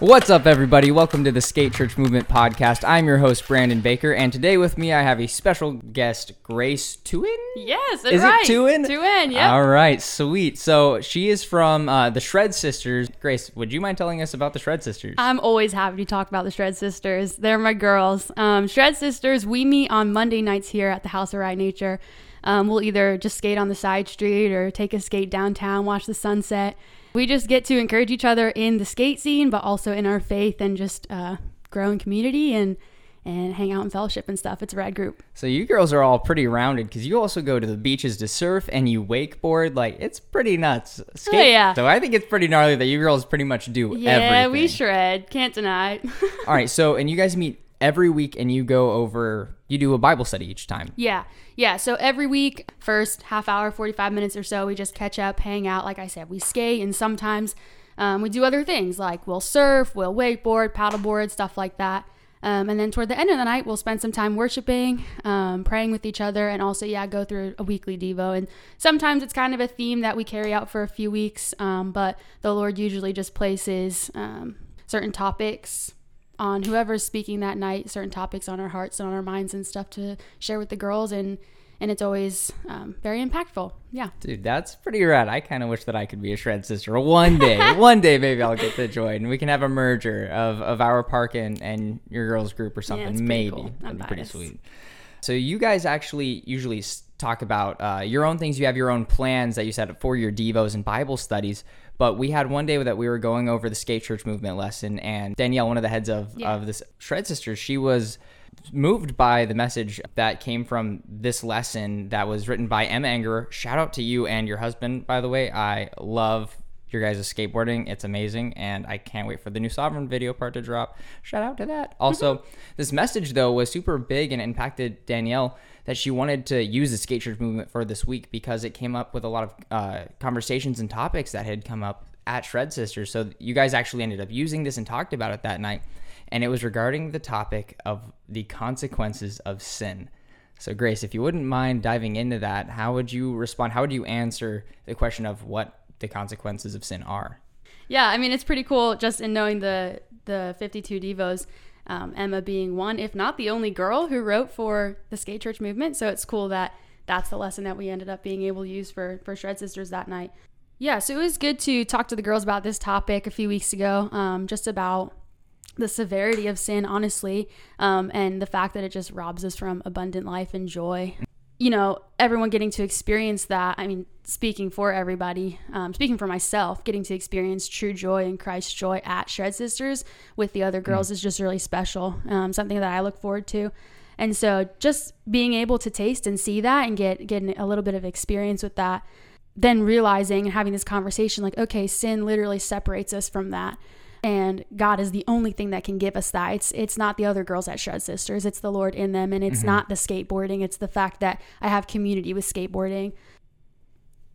What's up, everybody? Welcome to the Skate Church Movement podcast. I'm your host, Brandon Baker, and today with me I have a special guest, Grace Tuin. Yes, Is right. it Tuin? Tuin, yeah. All right, sweet. So she is from uh, the Shred Sisters. Grace, would you mind telling us about the Shred Sisters? I'm always happy to talk about the Shred Sisters. They're my girls. Um, Shred Sisters, we meet on Monday nights here at the House of Ride Nature. Um, we'll either just skate on the side street or take a skate downtown, watch the sunset. We just get to encourage each other in the skate scene, but also in our faith and just uh, grow in community and and hang out in fellowship and stuff. It's a rad group. so you girls are all pretty rounded because you also go to the beaches to surf and you wakeboard. Like it's pretty nuts. Skate. Oh, yeah. So I think it's pretty gnarly that you girls pretty much do Yeah, everything. we shred. Can't deny. All right. So and you guys meet every week and you go over. You do a Bible study each time. Yeah. Yeah. So every week, first half hour, 45 minutes or so, we just catch up, hang out. Like I said, we skate and sometimes um, we do other things like we'll surf, we'll wakeboard, paddleboard, stuff like that. Um, and then toward the end of the night, we'll spend some time worshiping, um, praying with each other, and also, yeah, go through a weekly Devo. And sometimes it's kind of a theme that we carry out for a few weeks, um, but the Lord usually just places um, certain topics on whoever's speaking that night, certain topics on our hearts and on our minds and stuff to share with the girls, and and it's always um, very impactful. Yeah, Dude, that's pretty rad. I kind of wish that I could be a shred sister one day. one day, maybe I'll get to join. And we can have a merger of, of our park and, and your girls group or something. pretty maybe cool. that'd I'm be pretty sweet. So you guys actually usually talk about uh, your own things. You have your own plans that you set up for your devos and Bible studies. But we had one day that we were going over the skate church movement lesson, and Danielle, one of the heads of Yeah. of this shred sisters, she was moved by the message that came from this lesson that was written by Emma Anger. Shout out to you and your husband, by the way. I love your guys' skateboarding. It's amazing, and I can't wait for the new Sovereign video part to drop. Shout out to that. Also, this message though was super big and impacted Danielle that she wanted to use the skate church movement for this week because it came up with a lot of uh, conversations and topics that had come up at Shred Sisters. So you guys actually ended up using this and talked about it that night and it was regarding the topic of the consequences of sin. So, Grace, if you wouldn't mind diving into that, how would you respond? How would you answer the question of what the consequences of sin are? yeah. I mean, it's pretty cool just in knowing the the 52 devos. Um, Emma being one, if not the only girl who wrote for the skate church movement. So it's cool that that's the lesson that we ended up being able to use for for Shred Sisters that night. Yeah, so it was good to talk to the girls about this topic a few weeks ago, um, just about the severity of sin, honestly, um, and the fact that it just robs us from abundant life and joy. You know, everyone getting to experience that. I mean, speaking for everybody, um, speaking for myself, getting to experience true joy and Christ's joy at Shred Sisters with the other girls is just really special. Um, something that I look forward to. And so, just being able to taste and see that and get getting a little bit of experience with that, then realizing and having this conversation like, okay, sin literally separates us from that and God is the only thing that can give us that. It's it's not the other girls at Shred Sisters. It's the Lord in them, and it's not the skateboarding. It's the fact that I have community with skateboarding.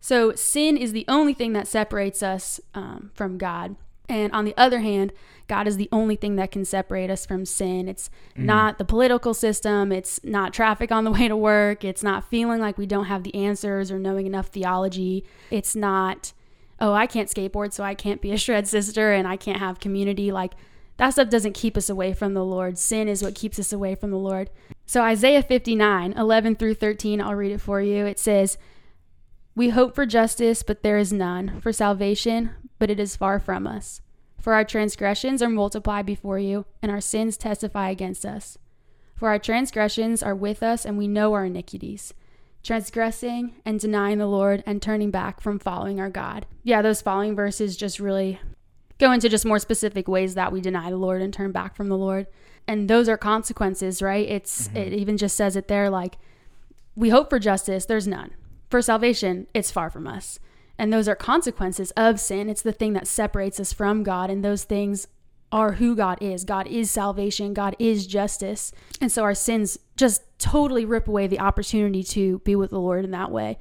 So sin is the only thing that separates us um, from God. And on the other hand, God is the only thing that can separate us from sin. It's not the political system. It's not traffic on the way to work. It's not feeling like we don't have the answers or knowing enough theology. It's not, oh, I can't skateboard, so I can't be a shred sister and I can't have community. Like, that stuff doesn't keep us away from the Lord. Sin is what keeps us away from the Lord. So, Isaiah 59, 11 through 13, I'll read it for you. It says, we hope for justice, but there is none, for salvation, but it is far from us. For our transgressions are multiplied before you, and our sins testify against us. For our transgressions are with us, and we know our iniquities, transgressing and denying the Lord and turning back from following our God. Yeah, those following verses just really go into just more specific ways that we deny the Lord and turn back from the Lord. And those are consequences, right? It's mm-hmm. it even just says it there like we hope for justice, there's none. For salvation, it's far from us. And those are consequences of sin. It's the thing that separates us from God, and those things are who God is. God is salvation, God is justice. And so our sins just totally rip away the opportunity to be with the Lord in that way.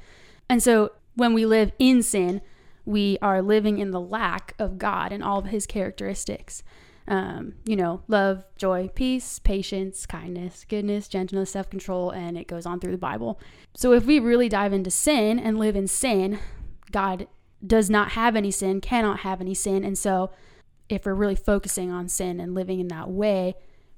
And so when we live in sin, we are living in the lack of God and all of his characteristics. Um, you know, love, joy, peace, patience, kindness, goodness, gentleness, self control, and it goes on through the Bible. So if we really dive into sin and live in sin, God does not have any sin, cannot have any sin. And so if we're really focusing on sin and living in that way,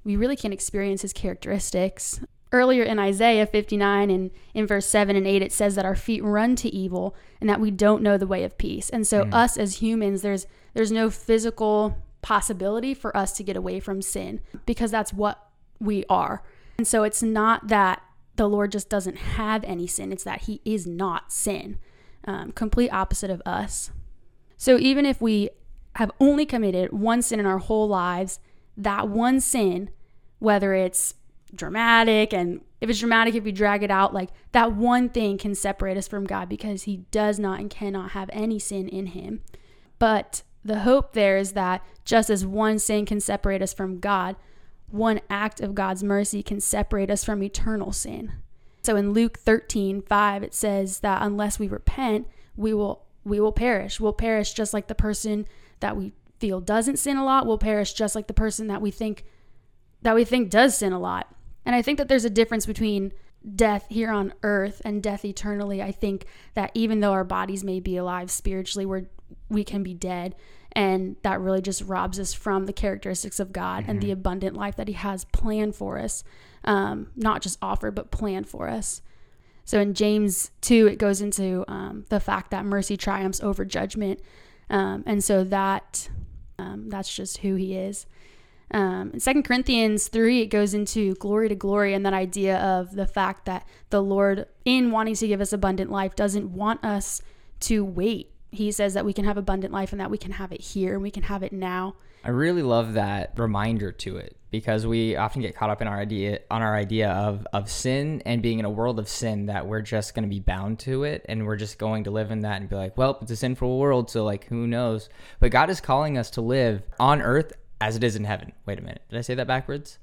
we really can't experience his characteristics. Earlier in Isaiah 59 and in verse 7 and 8 it says that our feet run to evil and that we don't know the way of peace. And so mm. us as humans there's there's no physical possibility for us to get away from sin because that's what we are. And so it's not that the Lord just doesn't have any sin, it's that he is not sin. Um, complete opposite of us. So even if we have only committed one sin in our whole lives, that one sin, whether it's dramatic and if it's dramatic, if we drag it out, like that one thing can separate us from God because He does not and cannot have any sin in Him. But the hope there is that just as one sin can separate us from God, one act of God's mercy can separate us from eternal sin. So in Luke 13, 5, it says that unless we repent, we will we will perish. We'll perish just like the person that we feel doesn't sin a lot will perish just like the person that we think that we think does sin a lot. And I think that there's a difference between death here on earth and death eternally. I think that even though our bodies may be alive spiritually, we're we can be dead and that really just robs us from the characteristics of God mm-hmm. and the mm-hmm. abundant life that He has planned for us, um, not just offered, but planned for us. So in James 2, it goes into um, the fact that mercy triumphs over judgment. Um, and so that um, that's just who He is. Um, in Second Corinthians 3, it goes into glory to glory and that idea of the fact that the Lord, in wanting to give us abundant life, doesn't want us to wait he says that we can have abundant life and that we can have it here and we can have it now. I really love that reminder to it because we often get caught up in our idea on our idea of of sin and being in a world of sin that we're just going to be bound to it and we're just going to live in that and be like, well, it's a sinful world, so like who knows? But God is calling us to live on earth as it is in heaven. Wait a minute. Did I say that backwards?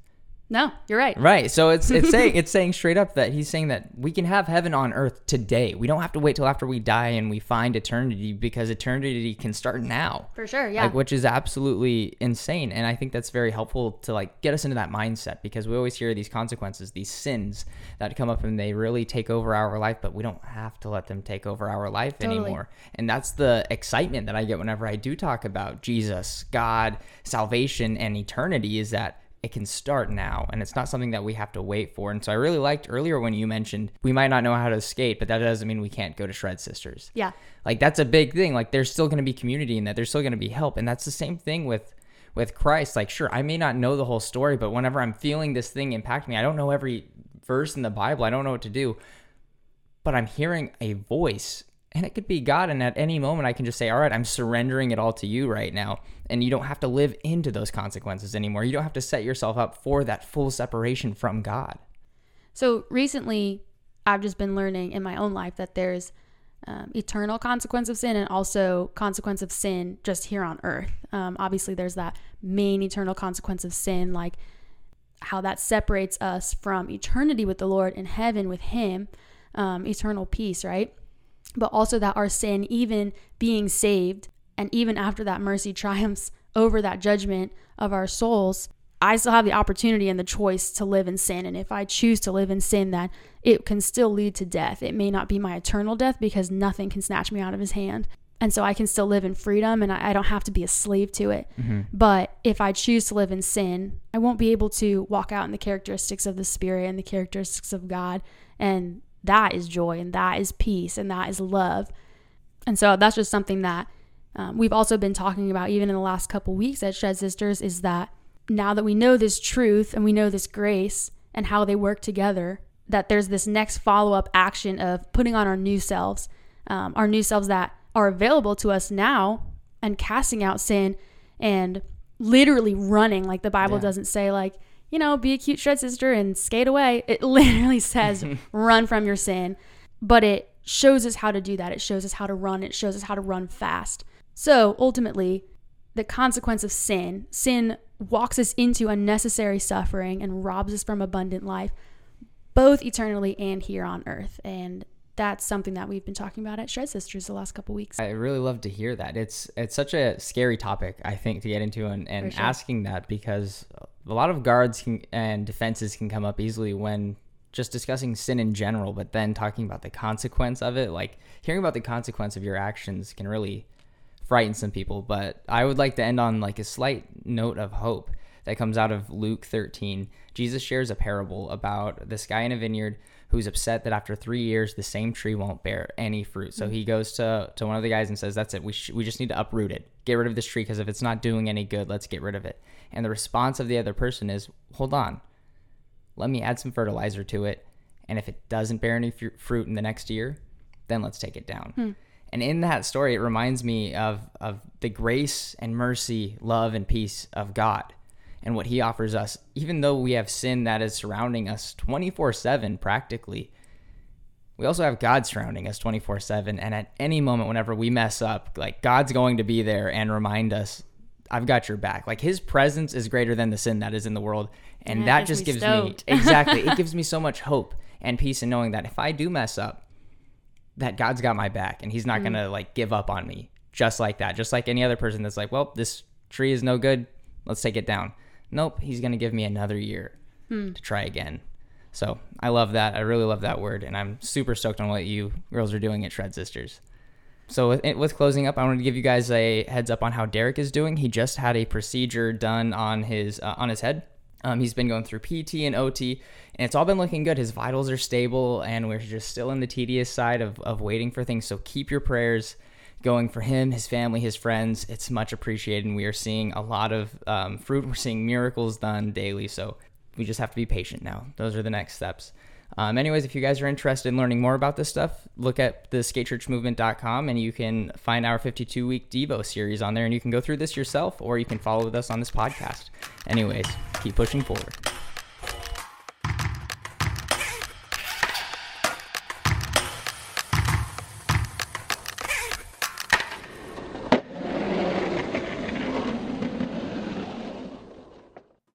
No, you're right. Right. So it's it's saying it's saying straight up that he's saying that we can have heaven on earth today. We don't have to wait till after we die and we find eternity because eternity can start now. For sure, yeah. Like which is absolutely insane. And I think that's very helpful to like get us into that mindset because we always hear these consequences, these sins that come up and they really take over our life, but we don't have to let them take over our life totally. anymore. And that's the excitement that I get whenever I do talk about Jesus, God, salvation and eternity is that it can start now and it's not something that we have to wait for. And so I really liked earlier when you mentioned we might not know how to skate, but that doesn't mean we can't go to Shred Sisters. Yeah. Like that's a big thing. Like there's still going to be community in that. There's still going to be help. And that's the same thing with with Christ. Like sure, I may not know the whole story, but whenever I'm feeling this thing impact me, I don't know every verse in the Bible. I don't know what to do. But I'm hearing a voice and it could be God. And at any moment, I can just say, All right, I'm surrendering it all to you right now. And you don't have to live into those consequences anymore. You don't have to set yourself up for that full separation from God. So recently, I've just been learning in my own life that there's um, eternal consequence of sin and also consequence of sin just here on earth. Um, obviously, there's that main eternal consequence of sin, like how that separates us from eternity with the Lord in heaven with Him, um, eternal peace, right? But also that our sin, even being saved, and even after that mercy triumphs over that judgment of our souls, I still have the opportunity and the choice to live in sin. And if I choose to live in sin, that it can still lead to death. It may not be my eternal death because nothing can snatch me out of his hand. And so I can still live in freedom and I, don't have to be a slave to it. Mm-hmm. But if I choose to live in sin, I won't be able to walk out in the characteristics of the Spirit and the characteristics of God. And that is joy and that is peace and that is love. And so that's just something that um, we've also been talking about even in the last couple weeks at Shred Sisters is that now that we know this truth and we know this grace and how they work together, that there's this next follow up action of putting on our new selves, um, our new selves that are available to us now and casting out sin and literally running. Like the Bible yeah. doesn't say, like, you know, be a cute shred sister and skate away. It literally says run from your sin, but it shows us how to do that. It shows us how to run. It shows us how to run fast. So ultimately, the consequence of sin, sin walks us into unnecessary suffering and robs us from abundant life, both eternally and here on earth. And that's something that we've been talking about at Shred Sisters the last couple weeks. I really love to hear that. It's it's such a scary topic, I think, to get into and, and sure. asking that because a lot of guards can, and defenses can come up easily when just discussing sin in general, but then talking about the consequence of it, like hearing about the consequence of your actions can really frighten some people. But I would like to end on like a slight note of hope that comes out of Luke 13. Jesus shares a parable about this guy in a vineyard who's upset that after three years the same tree won't bear any fruit. So he goes to to one of the guys and says, "That's it. We sh- we just need to uproot it. Get rid of this tree because if it's not doing any good, let's get rid of it." And the response of the other person is, "Hold on, let me add some fertilizer to it, and if it doesn't bear any fru- fruit in the next year, then let's take it down." Hmm. And in that story, it reminds me of of the grace and mercy, love and peace of God and what he offers us, even though we have sin that is surrounding us 24 7 practically. We also have God surrounding us 24 7. And at any moment, whenever we mess up, like God's going to be there and remind us, I've got your back. Like his presence is greater than the sin that is in the world. And that just me gives stoked. me, exactly, it gives me so much hope and peace in knowing that if I do mess up, that God's got my back and he's not going to mm. like give up on me just like that. Just like any other person that's like, well, this tree is no good. Let's take it down. Nope. He's going to give me another year to try again. So I love that. I really love that word. And I'm super stoked on what you girls are doing at Shred Sisters. So with, with closing up, I wanted to give you guys a heads up on how Derek is doing. He just had a procedure done on his uh, on his head. Um, he's been going through PT and OT, and it's all been looking good. His vitals are stable, and we're just still in the tedious side of, of waiting for things. So keep your prayers going for him, his family, his friends. It's much appreciated, and we are seeing a lot of um, fruit. We're seeing miracles done daily. So we just have to be patient now. Those are the next steps. Um, anyways, if you guys are interested in learning more about this stuff, look at the skatechurchmovement.com and you can find our 52 week Devo series on there and you can go through this yourself or you can follow with us on this podcast. Anyways, keep pushing forward.